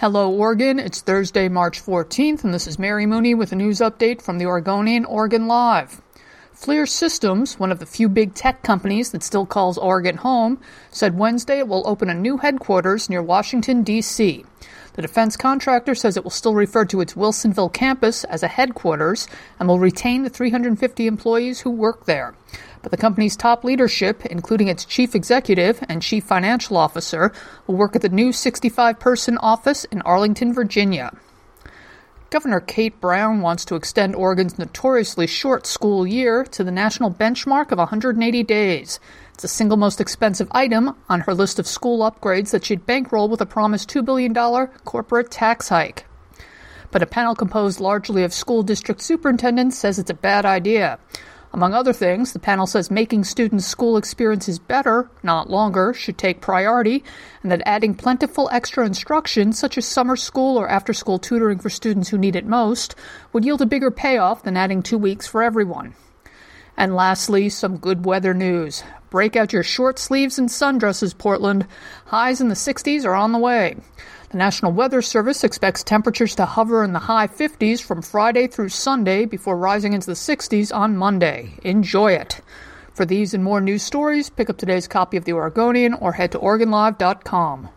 Hello, Oregon. It's Thursday, March 14th, and this is Mary Mooney with a news update from the Oregonian Oregon Live. FLIR Systems, one of the few big tech companies that still calls Oregon home, said Wednesday it will open a new headquarters near Washington, D.C. The defense contractor says it will still refer to its Wilsonville campus as a headquarters and will retain the 350 employees who work there but the company's top leadership, including its chief executive and chief financial officer, will work at the new 65 person office in Arlington, Virginia. Governor Kate Brown wants to extend Oregon's notoriously short school year to the national benchmark of 180 days. It's the single most expensive item on her list of school upgrades that she'd bankroll with a promised $2 billion corporate tax hike. But a panel composed largely of school district superintendents says it's a bad idea. Among other things, the panel says making students' school experiences better, not longer, should take priority, and that adding plentiful extra instruction, such as summer school or after school tutoring for students who need it most, would yield a bigger payoff than adding two weeks for everyone. And lastly, some good weather news. Break out your short sleeves and sundresses, Portland. Highs in the 60s are on the way. The National Weather Service expects temperatures to hover in the high 50s from Friday through Sunday before rising into the 60s on Monday. Enjoy it. For these and more news stories, pick up today's copy of The Oregonian or head to OregonLive.com.